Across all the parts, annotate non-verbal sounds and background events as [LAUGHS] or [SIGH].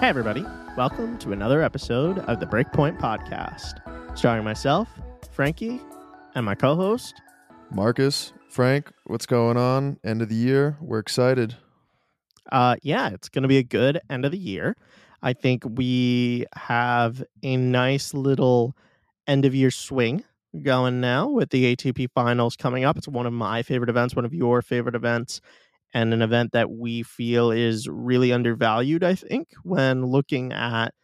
Hey, everybody. Welcome to another episode of the Breakpoint Podcast, starring myself, Frankie, and my co host. Marcus, Frank, what's going on? End of the year. We're excited. Uh, yeah, it's going to be a good end of the year. I think we have a nice little end of year swing going now with the ATP finals coming up. It's one of my favorite events, one of your favorite events, and an event that we feel is really undervalued, I think, when looking at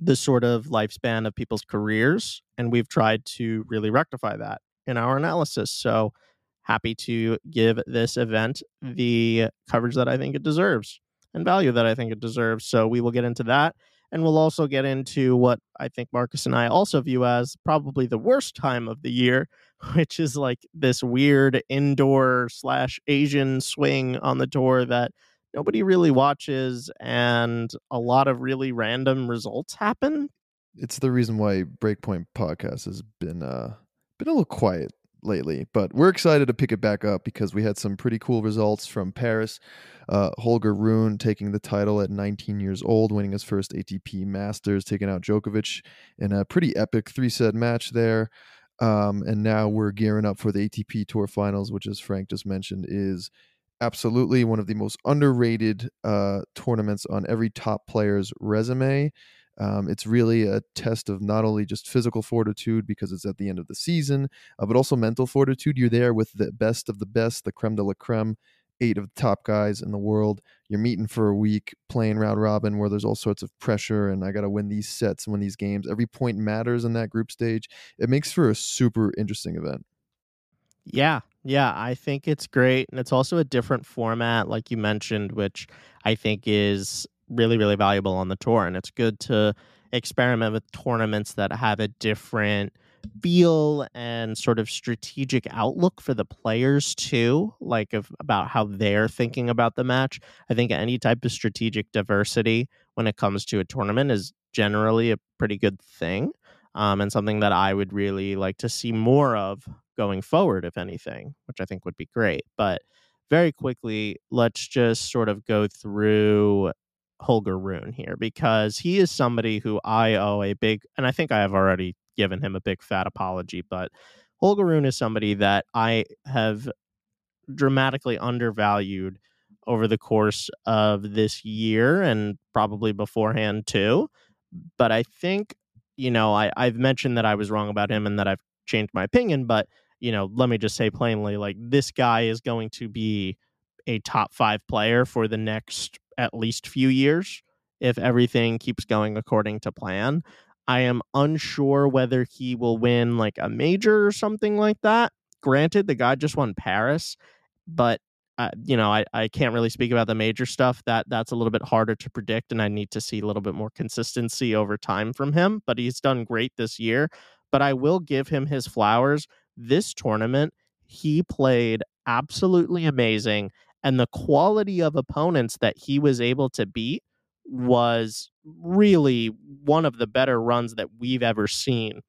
the sort of lifespan of people's careers. And we've tried to really rectify that in our analysis. So happy to give this event the coverage that I think it deserves and value that I think it deserves. So we will get into that. And we'll also get into what I think Marcus and I also view as probably the worst time of the year, [LAUGHS] which is like this weird indoor slash Asian swing on the tour that nobody really watches and a lot of really random results happen. It's the reason why Breakpoint podcast has been uh been a little quiet lately, but we're excited to pick it back up because we had some pretty cool results from Paris. Uh, Holger Rune taking the title at 19 years old, winning his first ATP Masters, taking out Djokovic in a pretty epic three set match there. Um, and now we're gearing up for the ATP Tour Finals, which, as Frank just mentioned, is absolutely one of the most underrated uh, tournaments on every top player's resume. Um, it's really a test of not only just physical fortitude because it's at the end of the season, uh, but also mental fortitude. You're there with the best of the best, the creme de la creme, eight of the top guys in the world. You're meeting for a week, playing round robin where there's all sorts of pressure, and I got to win these sets and win these games. Every point matters in that group stage. It makes for a super interesting event. Yeah, yeah, I think it's great. And it's also a different format, like you mentioned, which I think is really, really valuable on the tour. And it's good to experiment with tournaments that have a different feel and sort of strategic outlook for the players too like of about how they're thinking about the match. I think any type of strategic diversity when it comes to a tournament is generally a pretty good thing um, and something that i would really like to see more of going forward if anything which i think would be great. But very quickly let's just sort of go through Holger Rune here because he is somebody who I owe a big, and I think I have already given him a big fat apology, but Holger Rune is somebody that I have dramatically undervalued over the course of this year and probably beforehand too. But I think, you know, I, I've mentioned that I was wrong about him and that I've changed my opinion, but, you know, let me just say plainly like, this guy is going to be a top five player for the next at least few years if everything keeps going according to plan. I am unsure whether he will win like a major or something like that. Granted, the guy just won Paris, but uh, you know, I, I can't really speak about the major stuff. That that's a little bit harder to predict, and I need to see a little bit more consistency over time from him. But he's done great this year. But I will give him his flowers. This tournament, he played absolutely amazing and the quality of opponents that he was able to beat was really one of the better runs that we've ever seen.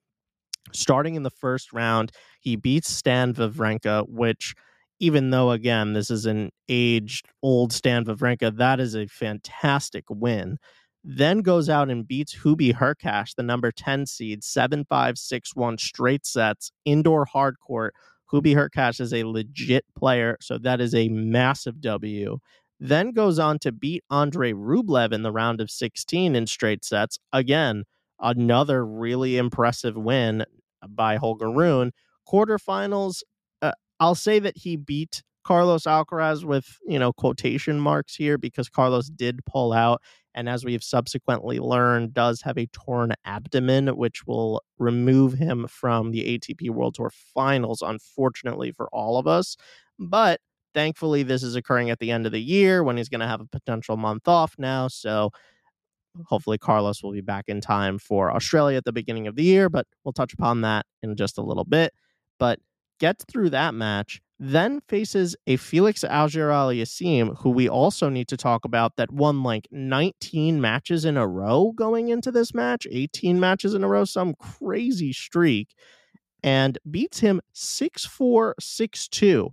Starting in the first round, he beats Stan Wawrinka, which even though again this is an aged old Stan Wawrinka, that is a fantastic win. Then goes out and beats Hubie Hurkacz, the number 10 seed, 7 5 6 1 straight sets, indoor hard court Hubie Hurkacz is a legit player, so that is a massive W. Then goes on to beat Andre Rublev in the round of 16 in straight sets. Again, another really impressive win by Holger Rune. Quarterfinals, uh, I'll say that he beat Carlos Alcaraz with, you know, quotation marks here because Carlos did pull out and as we've subsequently learned, does have a torn abdomen, which will remove him from the ATP World Tour finals, unfortunately for all of us. But thankfully, this is occurring at the end of the year when he's going to have a potential month off now. So hopefully, Carlos will be back in time for Australia at the beginning of the year, but we'll touch upon that in just a little bit. But gets through that match then faces a Felix Auger-Aliassime, who we also need to talk about, that won like 19 matches in a row going into this match, 18 matches in a row, some crazy streak, and beats him 6 4, 6 2.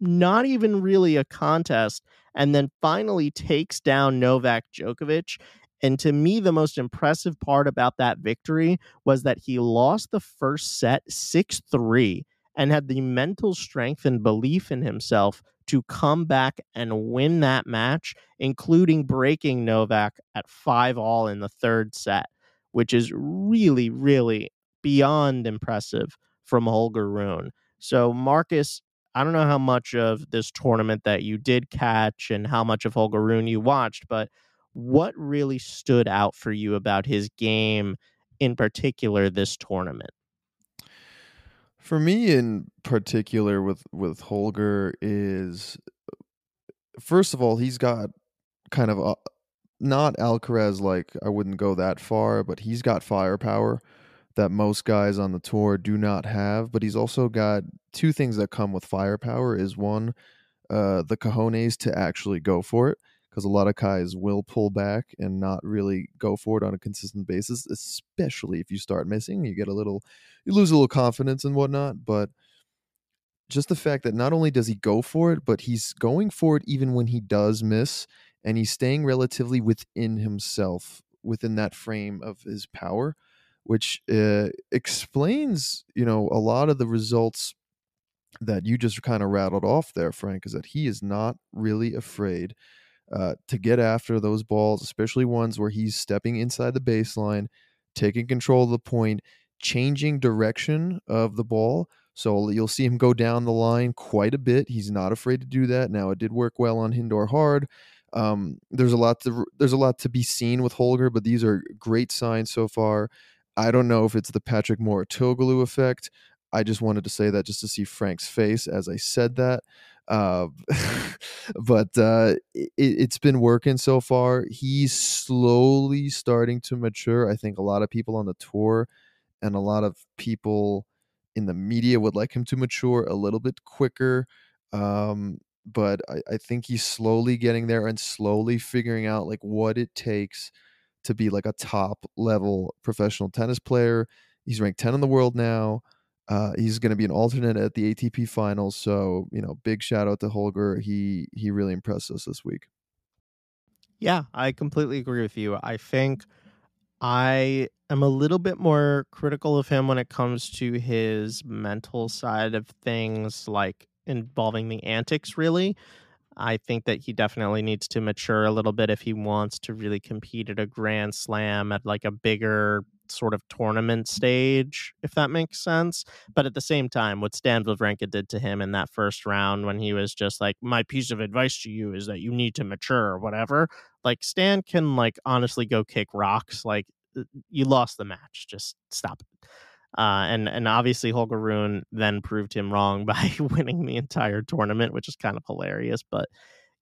Not even really a contest. And then finally takes down Novak Djokovic And to me, the most impressive part about that victory was that he lost the first set 6 3 and had the mental strength and belief in himself to come back and win that match, including breaking Novak at 5 all in the third set, which is really, really beyond impressive from Holger Rune. So, Marcus, I don't know how much of this tournament that you did catch and how much of Holger Rune you watched, but what really stood out for you about his game in particular this tournament? For me, in particular, with with Holger, is first of all he's got kind of a not Alcaraz like I wouldn't go that far, but he's got firepower that most guys on the tour do not have. But he's also got two things that come with firepower. Is one, uh, the cojones to actually go for it because a lot of guys will pull back and not really go for it on a consistent basis, especially if you start missing. You get a little, you lose a little confidence and whatnot. But just the fact that not only does he go for it, but he's going for it even when he does miss, and he's staying relatively within himself, within that frame of his power, which uh, explains, you know, a lot of the results that you just kind of rattled off there, Frank, is that he is not really afraid uh, to get after those balls, especially ones where he's stepping inside the baseline, taking control of the point, changing direction of the ball. So you'll see him go down the line quite a bit. He's not afraid to do that. Now it did work well on indoor hard. Um, there's a lot to there's a lot to be seen with Holger, but these are great signs so far. I don't know if it's the Patrick Moore Mouratoglou effect. I just wanted to say that just to see Frank's face as I said that. Uh, [LAUGHS] but uh, it, has been working so far. He's slowly starting to mature. I think a lot of people on the tour and a lot of people in the media would like him to mature a little bit quicker. Um, but I, I think he's slowly getting there and slowly figuring out like what it takes to be like a top level professional tennis player. He's ranked 10 in the world now. Uh, he's going to be an alternate at the ATP finals. So, you know, big shout out to Holger. He he really impressed us this week. Yeah, I completely agree with you. I think I am a little bit more critical of him when it comes to his mental side of things, like involving the antics, really. I think that he definitely needs to mature a little bit if he wants to really compete at a grand slam at like a bigger sort of tournament stage, if that makes sense. But at the same time, what Stan Wawrinka did to him in that first round when he was just like, My piece of advice to you is that you need to mature or whatever. Like Stan can like honestly go kick rocks. Like uh, you lost the match. Just stop it. Uh, and and obviously Holger Rune then proved him wrong [LAUGHS] by winning the entire tournament, which is kind of hilarious. But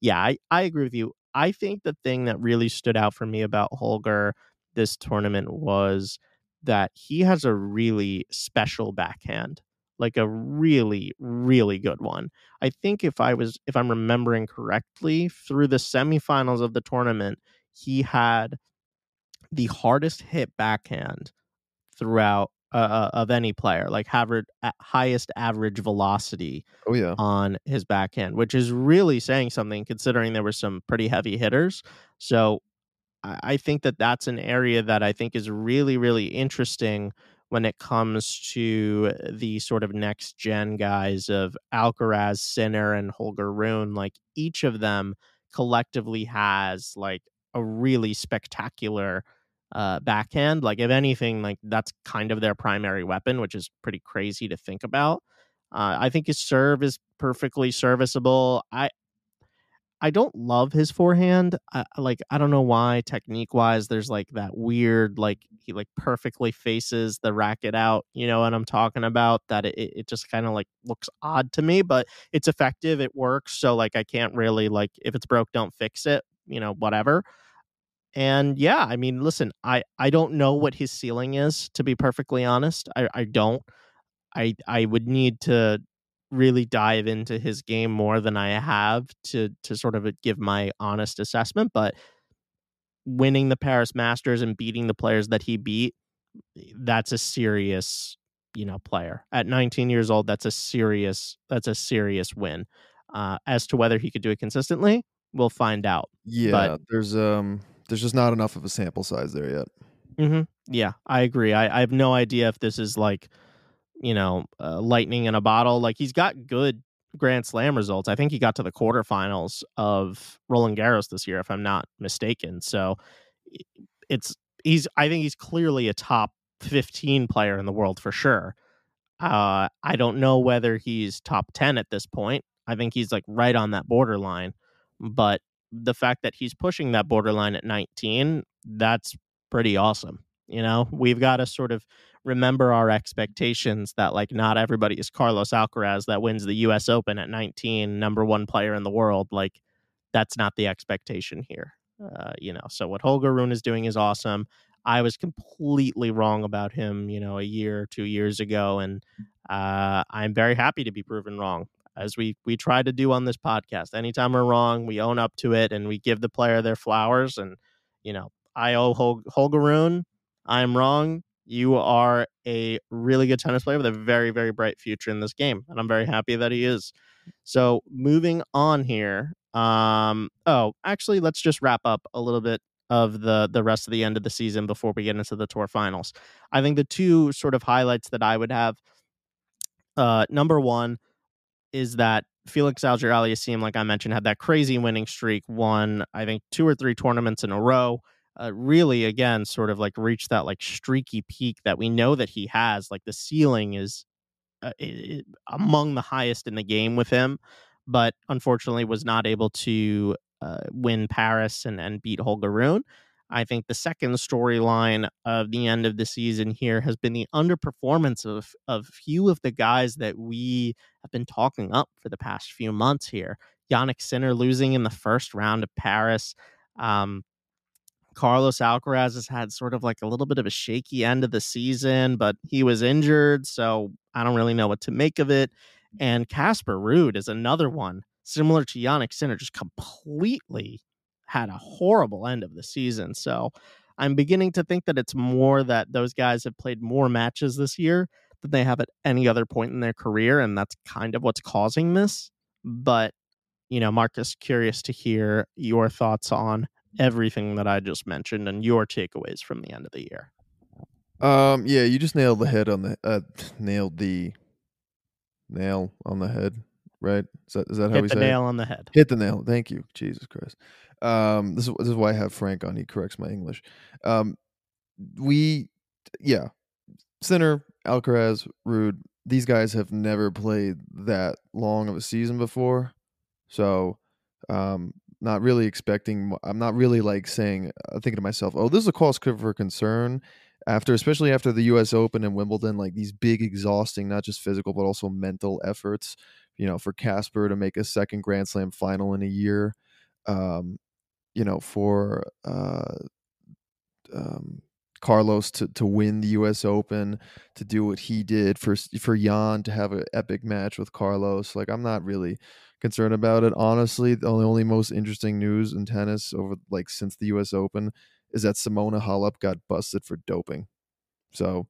yeah, I, I agree with you. I think the thing that really stood out for me about Holger this tournament was that he has a really special backhand like a really really good one. I think if i was if i'm remembering correctly through the semifinals of the tournament he had the hardest hit backhand throughout uh, uh of any player like average, highest average velocity oh yeah. on his backhand which is really saying something considering there were some pretty heavy hitters. So I think that that's an area that I think is really, really interesting when it comes to the sort of next gen guys of Alcaraz, Sinner, and Holger Rune. Like each of them collectively has like a really spectacular uh, backhand. Like if anything, like that's kind of their primary weapon, which is pretty crazy to think about. Uh, I think his serve is perfectly serviceable. I I don't love his forehand. I, like I don't know why technique wise there's like that weird like he like perfectly faces the racket out, you know what I'm talking about that it it just kind of like looks odd to me, but it's effective, it works, so like I can't really like if it's broke don't fix it, you know, whatever. And yeah, I mean, listen, I I don't know what his ceiling is to be perfectly honest. I I don't. I I would need to really dive into his game more than I have to to sort of give my honest assessment. But winning the Paris Masters and beating the players that he beat, that's a serious, you know, player. At 19 years old, that's a serious that's a serious win. Uh, as to whether he could do it consistently, we'll find out. Yeah, but, there's um there's just not enough of a sample size there yet. Mm-hmm. Yeah, I agree. I, I have no idea if this is like, you know, uh, lightning in a bottle. Like he's got good Grand Slam results. I think he got to the quarterfinals of Roland Garros this year, if I'm not mistaken. So it's he's. I think he's clearly a top 15 player in the world for sure. Uh, I don't know whether he's top 10 at this point. I think he's like right on that borderline, but the fact that he's pushing that borderline at 19, that's pretty awesome. You know, we've got to sort of remember our expectations that like not everybody is Carlos Alcaraz that wins the US Open at 19, number 1 player in the world. Like that's not the expectation here. Uh, you know, so what Holger Rune is doing is awesome. I was completely wrong about him, you know, a year two years ago, and uh, I'm very happy to be proven wrong, as we we try to do on this podcast. Anytime we're wrong, we own up to it and we give the player their flowers. And you know, I owe Hol- Holger Rune. I'm wrong. You are a really good tennis player with a very very bright future in this game, and I'm very happy that he is. So moving on here. Um, oh, actually, let's just wrap up a little bit of the the rest of the end of the season before we get into the tour finals. I think the two sort of highlights that I would have uh number 1 is that Felix Auger-Aliassime like I mentioned had that crazy winning streak, won I think two or three tournaments in a row. Uh, really again sort of like reach that like streaky peak that we know that he has like the ceiling is uh, it, among the highest in the game with him but unfortunately was not able to uh, win Paris and, and beat Holger Rune. I think the second storyline of the end of the season here has been the underperformance of of few of the guys that we have been talking up for the past few months here. Jannik Sinner losing in the first round of Paris. Um, Carlos Alcaraz has had sort of like a little bit of a shaky end of the season, but he was injured, so I don't really know what to make of it. And Casper Ruud is another one similar to Jannik Sinner, just completely had a horrible end of the season. So I'm beginning to think that it's more that those guys have played more matches this year than they have at any other point in their career. And that's kind of what's causing this. But, you know, Marcus, curious to hear your thoughts on everything that I just mentioned and your takeaways from the end of the year. Um, yeah, you just nailed the head on the uh, [SIGHS] nailed the nail on the head right? Is that, is that how Hit we the say nail it? on the head. Hit the nail. Thank you, Jesus Christ. Um, this is this is why I have Frank on. He corrects my English. Um, we, yeah, Sinner Alcaraz, Ruud. These guys have never played that long of a season before, so um, not really expecting. I'm not really like saying, uh, thinking to myself, "Oh, this is a cause for concern." After, especially after the U.S. Open and Wimbledon, like these big, exhausting, not just physical but also mental efforts you know, for Casper to make a second Grand Slam final in a year, um, you know, for uh, um, Carlos to to win the U.S. Open, to do what he did for for Jan to have an epic match with Carlos. Like, I'm not really concerned about it. Honestly, the only, only most interesting news in tennis over like since the U.S. Open is that Simona Halep got busted for doping. So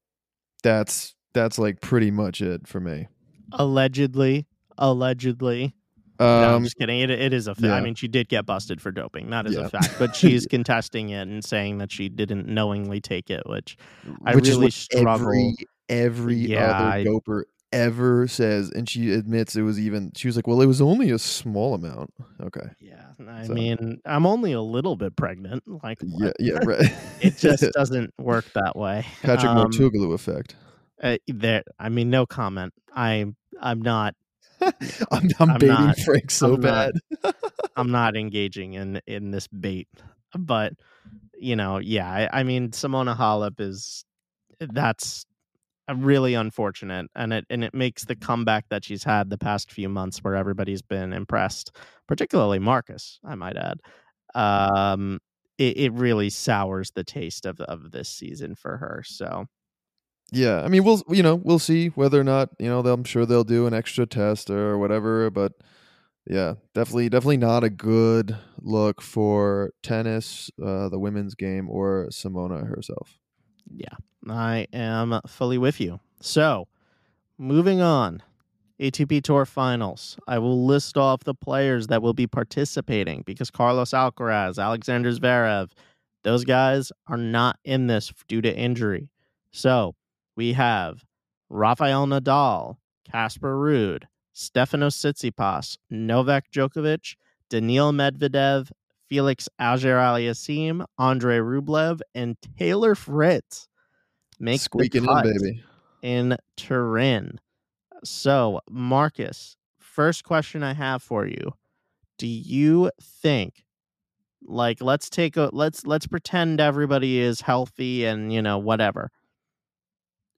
that's that's like pretty much it for me. Allegedly, allegedly. Um, no, I'm just kidding. It, it is a fact. yeah. I mean, she did get busted for doping. That is Yeah. a fact. But she's [LAUGHS] contesting it and saying that she didn't knowingly take it, which I which really struggle. every every Yeah, other doper ever says, and she admits it was even. She was like, "Well, it was only a small amount." Okay, yeah, I So- mean, I'm only a little bit pregnant. Like, yeah, what? yeah, right. [LAUGHS] it just [LAUGHS] doesn't work that way. Patrick Um, effect. uh, there, I mean, no comment. I'm, I'm not, [LAUGHS] I'm, I'm, I'm baiting not- Frank so I'm not- bad. I'm not engaging in in this bait. But you know, yeah, I, I mean, Simona Halep is that's really unfortunate, and it and it makes the comeback that she's had the past few months, where everybody's been impressed, particularly Marcus, I might add. Um, it, it really sours the taste of of this season for her. So Yeah, I mean, we'll you know we'll see whether or not you know I'm sure they'll do an extra test or whatever, but yeah, definitely definitely not a good look for tennis, uh, the women's game, or Simona herself. Yeah, I am fully with you. So, moving on. ATP Tour Finals. I will list off the players that will be participating because Carlos Alcaraz, Alexander Zverev, Those guys are not in this due to injury. So we have Rafael Nadal, Casper Ruud, Stefanos Tsitsipas, Novak Djokovic, Daniil Medvedev, Felix Auger-Aliassime, Andre Rublev, and Taylor Fritz make Squeaking the cut in, baby. in Turin. So, Marcus, first question I have for you. Do you think like let's take a let's let's pretend everybody is healthy and, you know, whatever.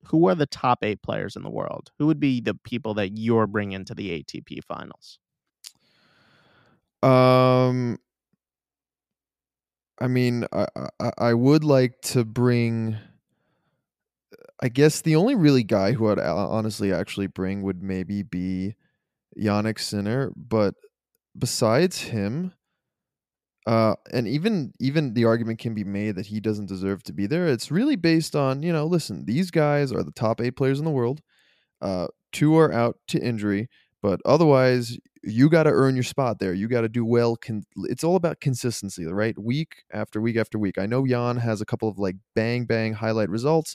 Who are the top 8 players in the world? Who would be the people that you're bringing to the ATP finals? Um, I mean, I, I I would like to bring. I guess the only really guy who I'd uh, honestly actually bring would maybe be Jannik Sinner, but besides him, uh, and even even the argument can be made that he doesn't deserve to be there. It's really based on you know, listen, these guys are the top eight players in the world. Uh, two are out to injury, but otherwise, you got to earn your spot there. You got to do well. Con- it's all about consistency, right? Week after week after week. I know Jan has a couple of like bang bang highlight results,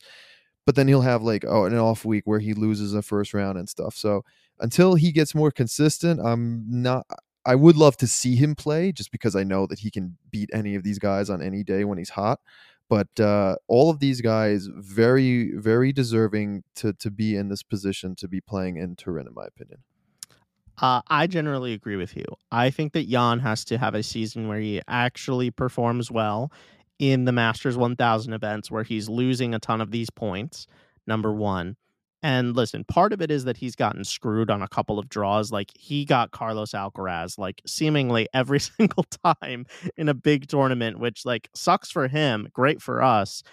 but then he'll have like oh an off week where he loses a first round and stuff. So until he gets more consistent, I'm not. I would love to see him play just because I know that he can beat any of these guys on any day when he's hot. But uh, all of these guys very very deserving to to be in this position to be playing in Turin, in my opinion. Uh, I generally agree with you. I think that Jan has to have a season where he actually performs well in the Masters 1000 events where he's losing a ton of these points, number one. And listen, part of it is that he's gotten screwed on a couple of draws. Like he got Carlos Alcaraz like seemingly every [LAUGHS] single time in a big tournament, which like sucks for him, great for us.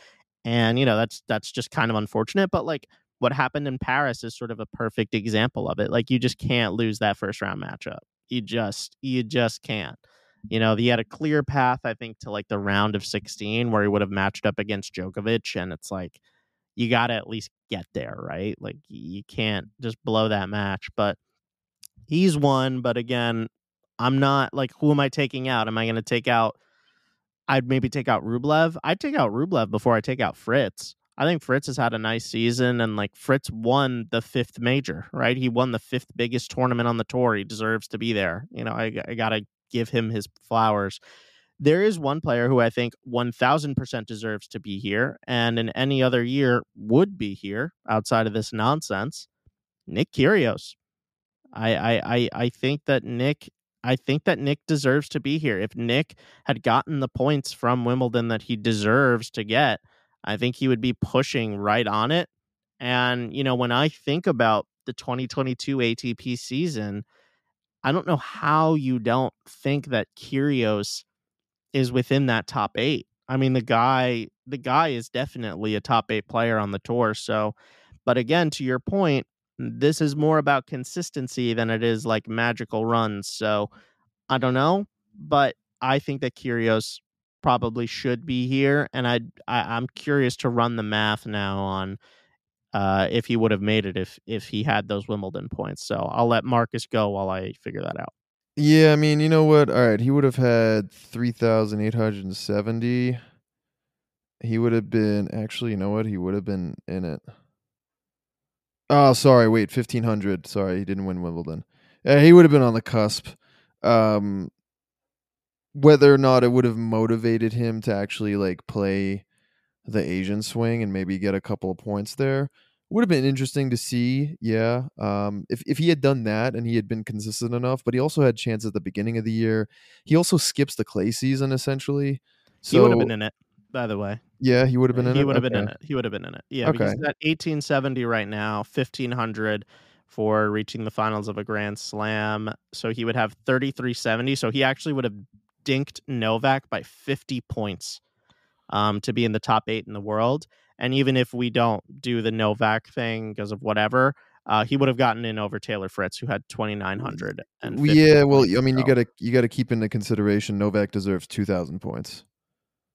And you know, that's that's just kind of unfortunate, but like what happened in Paris is sort of a perfect example of it. Like you just can't lose that first round matchup. You just you just can't. You know, he had a clear path, I think, to like the round of 16 where he would have matched up against Djokovic. And it's like, you got to at least get there, right? Like, you can't just blow that match. But he's won. But again, I'm not like, who am I taking out? Am I going to take out? I'd maybe take out Rublev. I'd take out Rublev before I take out Fritz. I think Fritz has had a nice season and like Fritz won the fifth major, right? He won the fifth biggest tournament on the tour. He deserves to be there. You know, I, I got to give him his flowers. There is one player who I think 1000% deserves to be here and in any other year would be here outside of this nonsense. Nick Kyrgios. I, I, I, I think that Nick I think that Nick deserves to be here. If Nick had gotten the points from Wimbledon that he deserves to get, I think he would be pushing right on it. And, you know, when I think about the 2022 ATP season, I don't know how you don't think that Kyrgios is within that top eight. I mean, the guy, the guy is definitely a top eight player on the tour. So, but again, to your point, this is more about consistency than it is like magical runs. So, I don't know, but I think that Kyrgios probably should be here, and I'd, I I'm curious to run the math now on uh, if he would have made it if if he had those Wimbledon points. So I'll let Marcus go while I figure that out. Yeah, I mean, you know what? All right, he would have had three thousand eight hundred and seventy. He would have been actually, you know what? He would have been in it. Oh, sorry. Wait, fifteen hundred. Sorry, he didn't win Wimbledon. Yeah, he would have been on the cusp. Um, whether or not it would have motivated him to actually like play the Asian swing and maybe get a couple of points there would have been interesting to see. Yeah, um, if if he had done that and he had been consistent enough, but he also had chance at the beginning of the year. He also skips the clay season essentially. So, he would have been in it, by the way. Yeah, he would have been in he it. He would have okay. been in it. He would have been in it. Yeah, okay. because he's at 1870 right now, 1500 for reaching the finals of a Grand Slam. So he would have 3370. So he actually would have dinked Novak by 50 points um, to be in the top eight in the world. And even if we don't do the Novak thing because of whatever, uh, he would have gotten in over Taylor Fritz, who had twenty nine hundred. And yeah, well, I mean, you got to you got to keep into consideration Novak deserves two thousand points.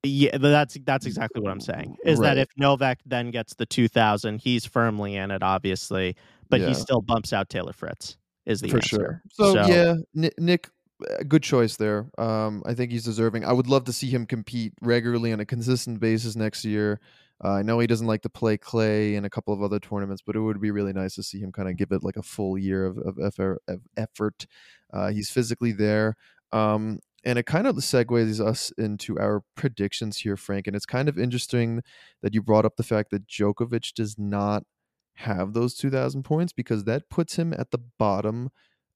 Yeah, that's that's exactly what I'm saying. Is right. that if Novak then gets the two thousand, he's firmly in it, obviously, but yeah. he still bumps out Taylor Fritz. Is the for answer. sure. So, so yeah, Nick good choice there. Um, I think he's deserving. I would love to see him compete regularly on a consistent basis next year. Uh, I know he doesn't like to play clay in a couple of other tournaments, but it would be really nice to see him kind of give it like a full year of, of, effort. Uh, he's physically there. Um, and it kind of segues us into our predictions here, Frank. And it's kind of interesting that you brought up the fact that Djokovic does not have those 2,000 points because that puts him at the bottom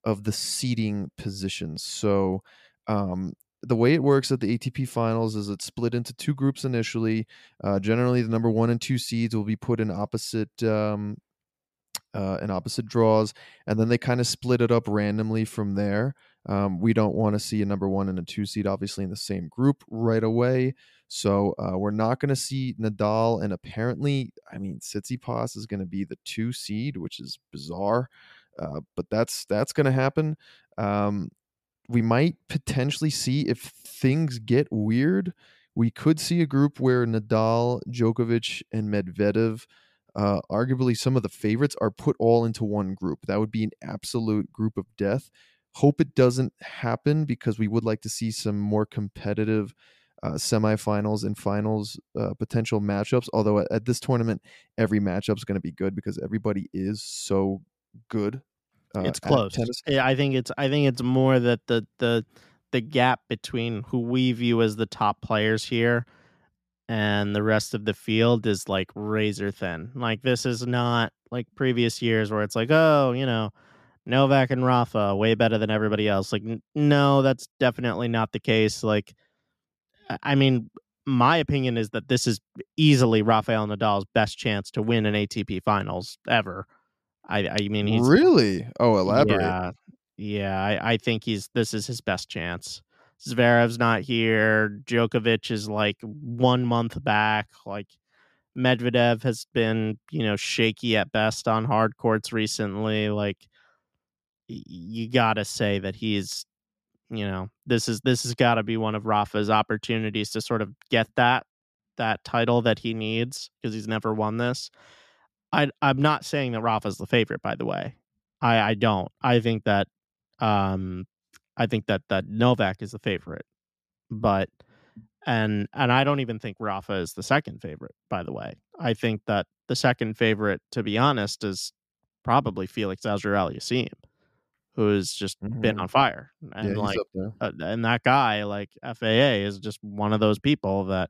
of the seeding positions. So, um, the way it works at the ATP finals is it's split into two groups initially. Uh, generally, the number one and two seeds will be put in opposite um, uh, in opposite draws, and then they kind of split it up randomly from there. Um, we don't want to see a number one and a two seed obviously in the same group right away. So uh, we're not going to see Nadal, and apparently, I mean, Tsitsipas is going to be the two seed, which is bizarre, uh, but that's that's going to happen. Um, we might potentially see if things get weird. We could see a group where Nadal, Djokovic, and Medvedev, uh, arguably some of the favorites, are put all into one group. That would be an absolute group of death. Hope it doesn't happen because we would like to see some more competitive uh, semifinals and finals uh, potential matchups. Although at, at, this tournament, every matchup is going to be good because everybody is so good. Uh, it's close. Yeah, I think it's. I think it's more that the the the gap between who we view as the top players here and the rest of the field is like razor thin. Like this is not like previous years where it's like, oh, you know, Novak and Rafa way better than everybody else. Like, n- no, that's definitely not the case. Like, I mean, my opinion is that this is easily Rafael Nadal's best chance to win an ATP Finals ever. I, I mean, he's really. Oh, elaborate. Yeah, yeah. I, I think he's this is his best chance. Zverev's not here. Djokovic is like one month back. Like Medvedev has been, you know, shaky at best on hard courts recently. Like you got to say that he's you know this is this has got to be one of Rafa's opportunities to sort of get that that title that he needs because he's never won this. I I'm not saying that Rafa's the favorite by the way. I I don't. I think that um I think that that Novak is the favorite. But and and I don't even think Rafa is the second favorite by the way. I think that the second favorite to be honest is probably Felix Auger-Aliassime who's just mm-hmm. been on fire. And yeah, like, uh, and that guy, like FAA, is just one of those people that,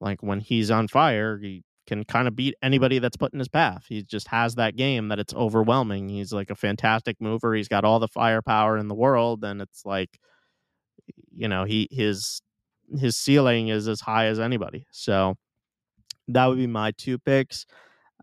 like, when he's on fire, he can kind of beat anybody that's put in his path. He just has that game that it's overwhelming. He's like a fantastic mover. He's got all the firepower in the world, and it's like, you know, he his his ceiling is as high as anybody. So that would be my two picks.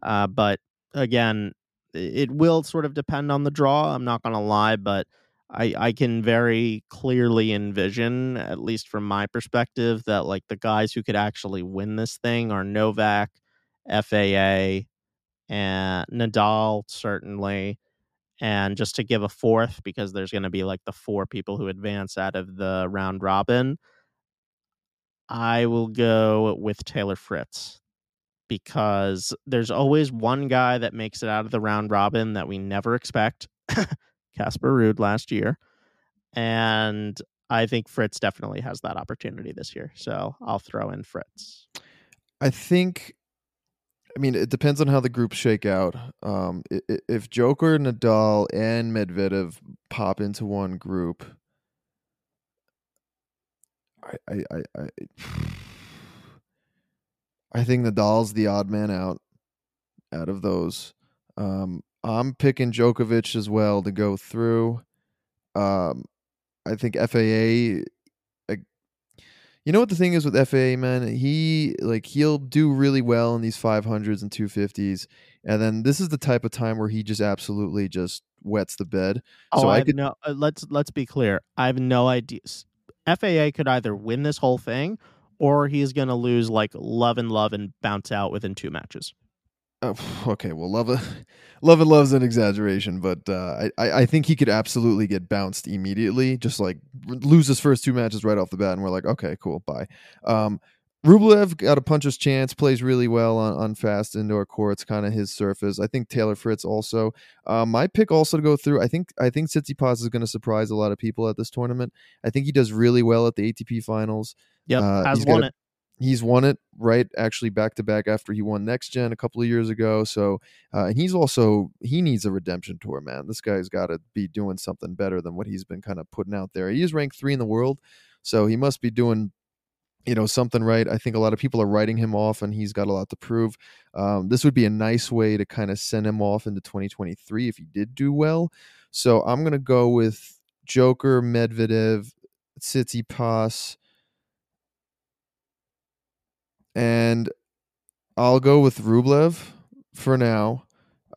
Uh, but again, it will sort of depend on the draw. I'm not to lie, but I, I can very clearly envision, at least from my perspective, that like the guys who could actually win this thing are Novak, FAA, and Nadal, certainly. And just to give a fourth, because there's going to be like the four people who advance out of the round robin, I will go with Taylor Fritz because there's always one guy that makes it out of the round robin that we never expect. Casper Ruud last year. And I think Fritz definitely has that opportunity this year. So I'll throw in Fritz. I think I mean, it depends on how the groups shake out. Um, if Joker, Nadal, and Medvedev pop into one group, I, I, I, I [SIGHS] I think Nadal's the odd man out out of those. Um, I'm picking Djokovic as well to go through. Um, I think FAA. You know what the thing is with FAA, man? He like he'll do really well in these 500s and 250s, and then this is the type of time where he just absolutely just wets the bed. Oh, so I, I could no. Uh, let's let's be clear. I have no ideas. FAA could either win this whole thing or he's going to lose like love and love and bounce out within two matches. Oh, [SIGHS] okay, well, love, [LAUGHS] love and love's an exaggeration, but uh, I, I think he could absolutely get bounced immediately. Just like lose his first two matches right off the bat, and we're like, okay, cool, bye. Um, Rublev got a puncher's chance, plays really well on, on fast indoor courts, kind of his surface. I think Taylor Fritz also. Uh, my pick also to go through. I think I think Tsitsipas is going to surprise a lot of people at this tournament. I think he does really well at the ATP finals. Yep, Uh, has won a- it. He's won it right actually back to back after he won next gen a couple of years ago. So uh, and he's also he needs a redemption tour, man. This guy's got to be doing something better than what he's been kind of putting out there. He is ranked three in the world, so he must be doing you know something right. I think a lot of people are writing him off, and he's got a lot to prove. Um, this would be a nice way to kind of send him off into 2023 if he did do well. So I'm gonna go with Joker, Medvedev, Tsitsipas, and I'll go with Rublev for now.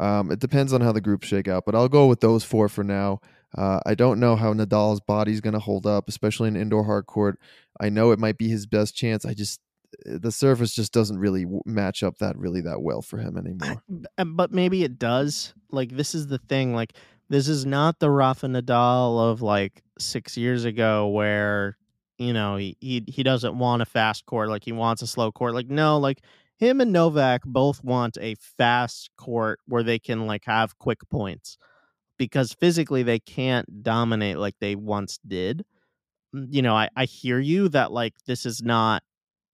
Um, it depends on how the groups shake out, but I'll go with those four for now. Uh, I don't know how Nadal's body's going to hold up, especially in indoor hard court. I know it might be his best chance. I just the surface just doesn't really w- match up that really that well for him anymore. uh, but maybe it does. Like this is the thing. Like this is not the Rafa Nadal of like six years ago, where you know he he, he doesn't want a fast court. Like he wants a slow court. Like no, like him and Novak both want a fast court where they can like have quick points because physically they can't dominate like they once did. Mm, You know, I I hear you that like this is not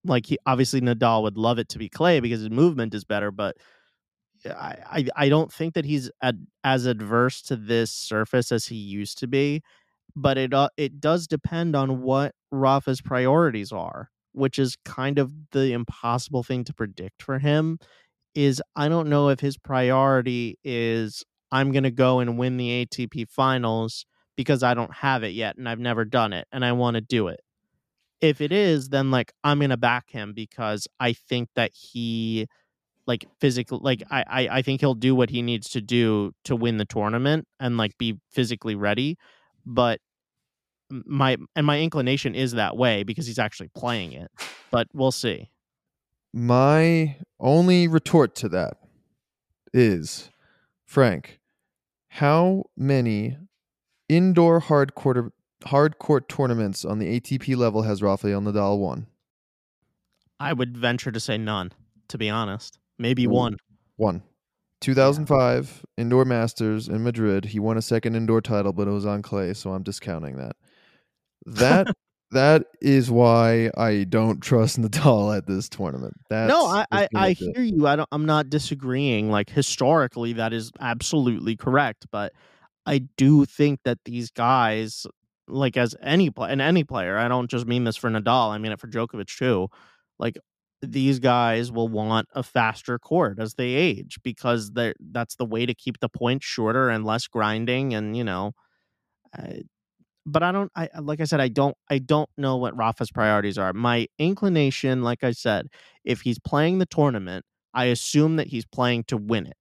like he obviously Nadal would love it to be clay because his movement is better, but I I, I don't think that he's ad, as adverse to this surface as he used to be. But it uh, it does depend on what Rafa's priorities are, which is kind of the impossible thing to predict for him. Is I don't know if his priority is I'm gonna go and win the ATP finals because I don't have it yet and I've never done it and I want to do it if it is, then like I'm gonna back him because I think that he like physically like I, I I think he'll do what he needs to do to win the tournament and like be physically ready. But my and my inclination is that way because he's actually playing it. But we'll see. My only retort to that is, Frank, how many indoor hard court hard court tournaments on the ATP level has Rafael Nadal won? I would venture to say none, to be honest. Maybe Ooh. one. One. 2005 indoor masters in Madrid. He won a second indoor title, but it was on clay, so I'm discounting that. That [LAUGHS] that is why I don't trust Nadal at this tournament. That's no, I, I, I hear you. I don't. I'm not disagreeing. Like historically, that is absolutely correct. But I do think that these guys, like as any play and any player, I don't just mean this for Nadal. I mean it for Djokovic too. Like these guys will want a faster court as they age because that's the way to keep the points shorter and less grinding. And you know, I, but I don't. I like I said, I don't. I don't know what Rafa's priorities are. My inclination, like I said, if he's playing the tournament, I assume that he's playing to win it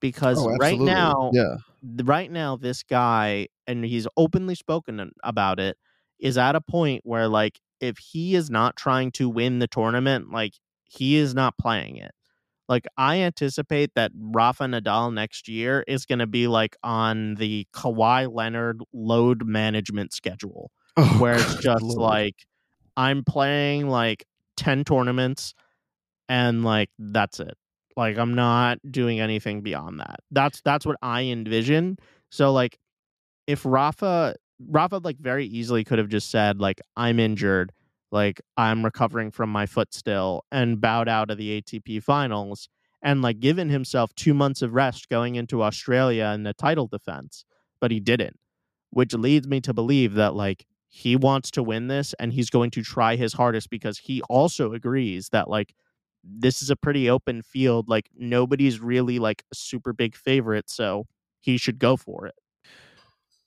because Oh, right now, yeah. right now, this guy, and he's openly spoken about it, is at a point where like if he is not trying to win the tournament, like he is not playing it. Like I anticipate that Rafa Nadal next year is going to be like on the Kawhi Leonard load management schedule Oh, where it's [LAUGHS] just lord. like I'm playing like 10 tournaments and like that's it. Like I'm not doing anything beyond that. That's that's what I envision. So like if Rafa Rafa like very easily could have just said like I'm injured, like I'm recovering from my foot still and bowed out of the ATP finals and like given himself 2 months of rest going into Australia in the title defense, but he didn't, which leads me to believe that like he wants to win this and he's going to try his hardest because he also agrees that like this is a pretty open field like nobody's really like a super big favorite so he should go for it.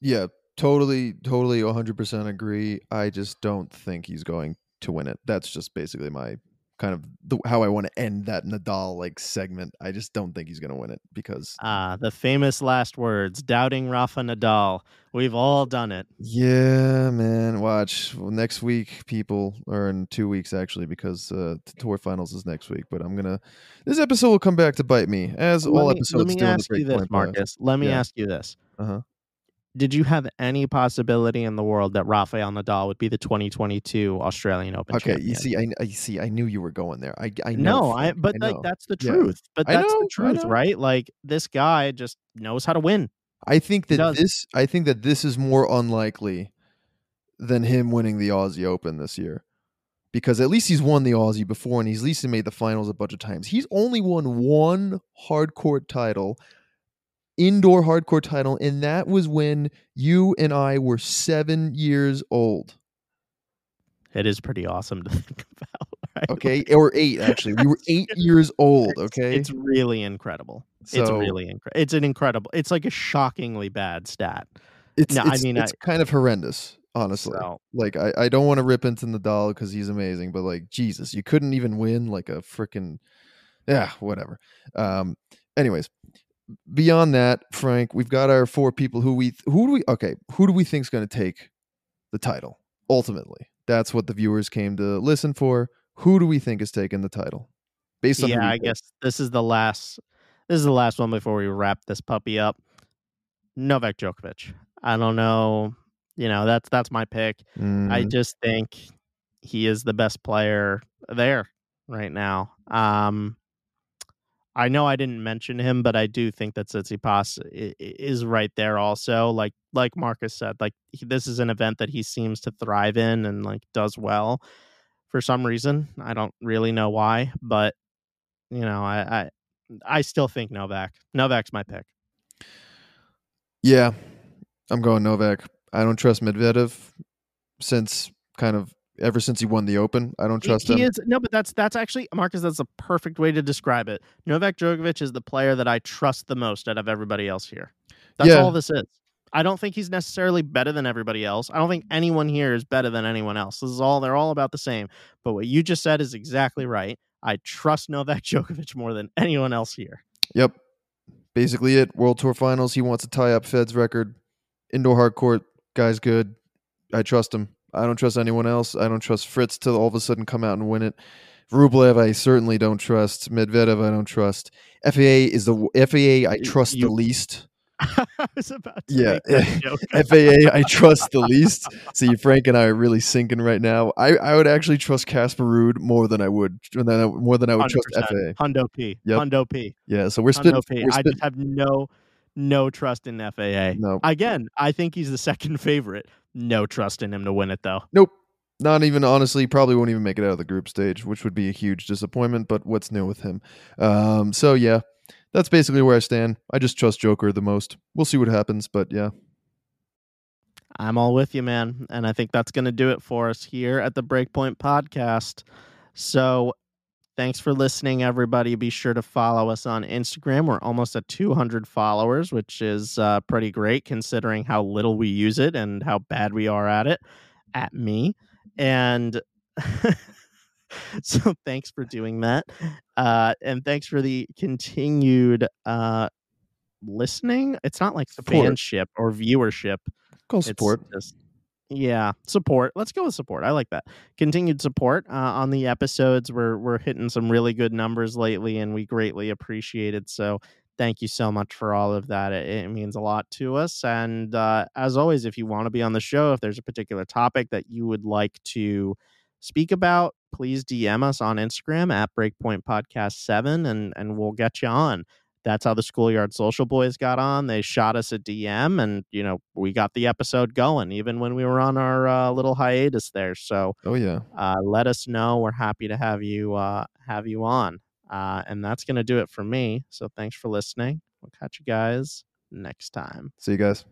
Yeah, totally, totally, 100% agree. I just don't think he's going to win it. That's just basically my kind of the, how I want to end that Nadal like segment. I just don't think he's going to win it because Ah, the famous last words, doubting Rafa Nadal. We've all done it. yeah, man. Watch well, next week, people, or in two weeks actually, because uh, the tour finals is next week. But I'm gonna. This episode will come back to bite me, as all let me, episodes let me do on the ask you this. Marcus. Let me Yeah. ask you this. Uh-huh. Did you have any possibility in the world that Rafael Nadal would be the 2022 Australian Open Okay, champion? you see, I, I see. I knew you were going there. I, I know. no, I but I like know. that's the Yeah. truth. But that's know, the truth, right? Like this guy just knows how to win. I think that this. I think that this is more unlikely than him winning the Aussie Open this year, because at least he's won the Aussie before, and he's at least made the finals a bunch of times. He's only won one hard court title, indoor hard court title, and that was when you and I were seven years old. It is pretty awesome to [LAUGHS] think about. Right? Okay, or eight actually. We were eight [LAUGHS] years old. Okay, It's really incredible. it's really incredible. It's an incredible. It's like a shockingly bad stat. It's, No, I mean, it's kind of horrendous, honestly. So Like, I, I don't want to rip into Nadal because he's amazing, but like, Jesus, you couldn't even win like a freaking, yeah, whatever. Um, anyways, beyond that, Frank, we've got our four people who we, who do we, okay, who do we think's going to take the title ultimately? That's what the viewers came to listen for. Who do we think is taking the title? Based on yeah, I guess this is the last. This is the last one before we wrap this puppy up. Novak Djokovic. I don't know. You know that's that's my pick. I Mm, just think he is the best player there right now. Um, I know I didn't mention him, but I do think that Tsitsipas is right there also. Like like Marcus said, like he, this is an event that he seems to thrive in and like does well for some reason. I don't really know why, but you know, I I, I still think Novak. Novak's my pick. Yeah, I'm going Novak. I don't trust Medvedev since kind of ever since he won the Open. I don't He- trust he, him. is no, but that's that's actually Marcus. That's a perfect way to describe it. Novak Djokovic is the player that I trust the most out of everybody else here. That's Yeah. all this is. I don't think he's necessarily better than everybody else. I don't think anyone here is better than anyone else. This is all they're all about the same. But what you just said is exactly right. I trust Novak [LAUGHS] Djokovic more than anyone else here. Yep. Basically it. World Tour Finals. He wants to tie up Fed's record. Indoor hard court. Guy's good. I trust him. I don't trust anyone else. I don't trust Fritz to all of a sudden come out and win it. Rublev, I certainly don't trust. Medvedev, I don't trust. FAA is the FAA I trust you- the least. [LAUGHS] I was about to Yeah. [LAUGHS] FAA, I trust the least. [LAUGHS] See, Frank and I are really syncing right now. I, I would actually trust Casper Ruud more than I would more than I would trust 100%. FAA. Hundo P. Yep. Hundo P. Yeah, so we're spitting. We're I just have no no trust in FAA. no, Again, I think he's the second favorite. No trust in him to win it though. nope. Not even honestly, probably won't even make it out of the group stage, which would be a huge disappointment. But what's new with him? Um, so yeah, that's basically where I stand. I just trust Joker the most. We'll see what happens, but yeah, I'm all with you, man. And I think that's going to do it for us here at the Breakpoint Podcast. So thanks for listening, everybody. Be sure to follow us on Instagram. We're almost at 200 followers, which is uh, pretty great considering how little we use it and how bad we are at it, at me. And. [LAUGHS] so thanks for doing that uh and thanks for the continued uh listening it's not like Support. fanship or viewership go it's support. just- yeah, support. Let's go with support. I like that. Continued support uh, on the episodes. We're we're hitting some really good numbers lately, and we greatly appreciate it. So thank you so much for all of that. It, it means a lot to us. And uh, as always, if you want to be on the show, if there's a particular topic that you would like to speak about, please DM us on Instagram at Breakpoint Podcast Seven, and and we'll get you on that's how the schoolyard social boys got on they shot us a dm and you know we got the episode going even when we were on our uh, little hiatus there. So Oh yeah, uh, let us know we're happy to have you uh, have you on uh, and that's going to do it for me. So thanks for listening. We'll catch you guys next time. See you guys.